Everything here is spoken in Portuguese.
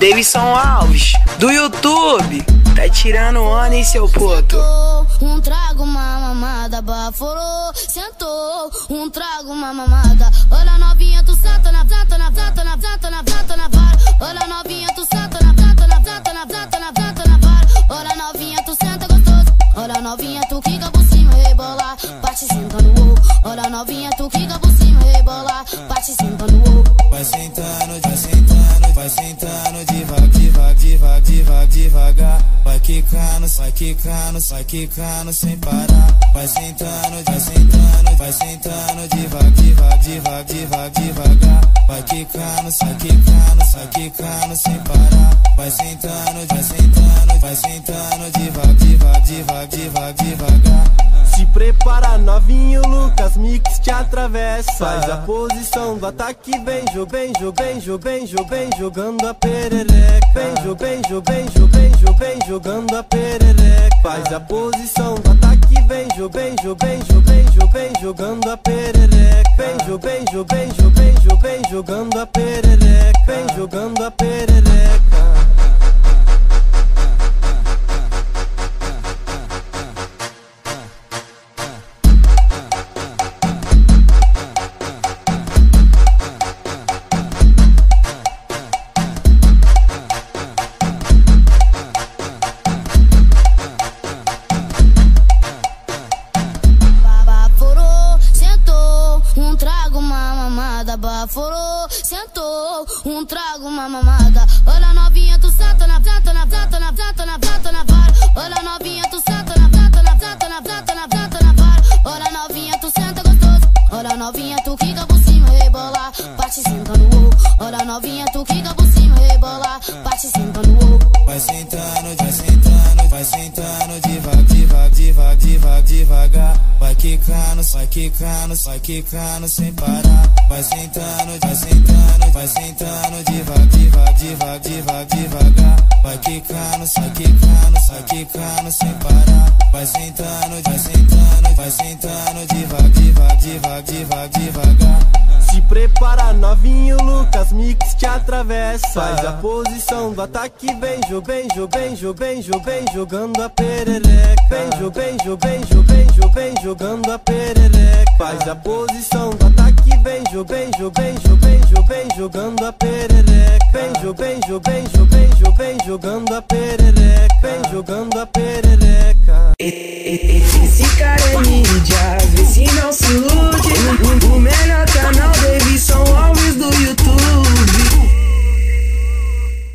Davidson Alves, do YouTube. Tá tirando onda em seu poto. Um trago, uma mamada, baforou. Sentou, um trago, uma mamada. Olha novinha, tu senta na planta, na planta, na planta, na planta, na vara. Olha novinha, tu senta na planta, na planta, na planta, na planta, na vara. Olha novinha, tu senta gostoso. Olha novinha, tu quica por cima, rebola. Bate senta no ovo. Olha novinha, tu quica por cima, rebola. Bate senta no ovo. Vai sentando, vai sentando, vai sentando devagar, devagar, devagar, devagar, devagar. Vai quicando, vai quicando, vai quicando sem parar. Vai sentando, vai sentando, vai sentando devagar, devagar, devagar, devagar, devagar. Vai quicando, vai quicando, vai quicando sem parar. Vai sentando, vai sentando, vai sentando devagar, devagar, devagar, devagar, devagar. Prepara, novinho Lucas Mix te atravessa. Faz a posição do ataque, vem, jo, vem, jo, vem, jo, vem, jo, vem, jogando a perereca. Vem, jo, vem, jo, vem, jo, vem, jo, vem, jogando a perereca. Faz a posição do ataque, vem, jo, vem, jo, vem, jo, vem, jo, vem, jogando a perereca. Vem, jo, vem, jo, vem, jo, vem, jo, vem, jogando a perereca. Vem, jogando a perereca. Baforou, sentou, um trago, uma mamada. Olha novinha, tu senta na planta, na planta, na planta, na planta, na vara. Olha novinha, tu senta na planta, na planta, na planta, na planta, na vara. Olha novinha, tu senta gostoso. Olha novinha, tu quica por cima, rebola. Bate senta no ovo. Olha novinha, tu quica por cima, rebola. Bate senta no ovo. Vai sentando, vai sentando, vai sentando devagar, quicando, vai quicando, vai quicando sem parar. Vai sentando, vai sentando, vai sentando devagar, devagar, devagar, devagar, devagar. Vai quicando, vai quicando, vai quicando sem parar. Vai sentando, vai sentando, vai sentando devagar, devagar, devagar, devagar. Se prepara, Mix te atravessa. Faz a posição do ataque, vem, jo, vem, jo, vem, jo, jogando a perereca. Vem, jo, vem, jo, vem, jo, jogando a perereca. Faz a posição do ataque, vem, jo, vem, jo, vem, jo, jogando a perereca. Vem, jo, vem, jo, vem, jogando a perereca. Vem, jogando a perereca.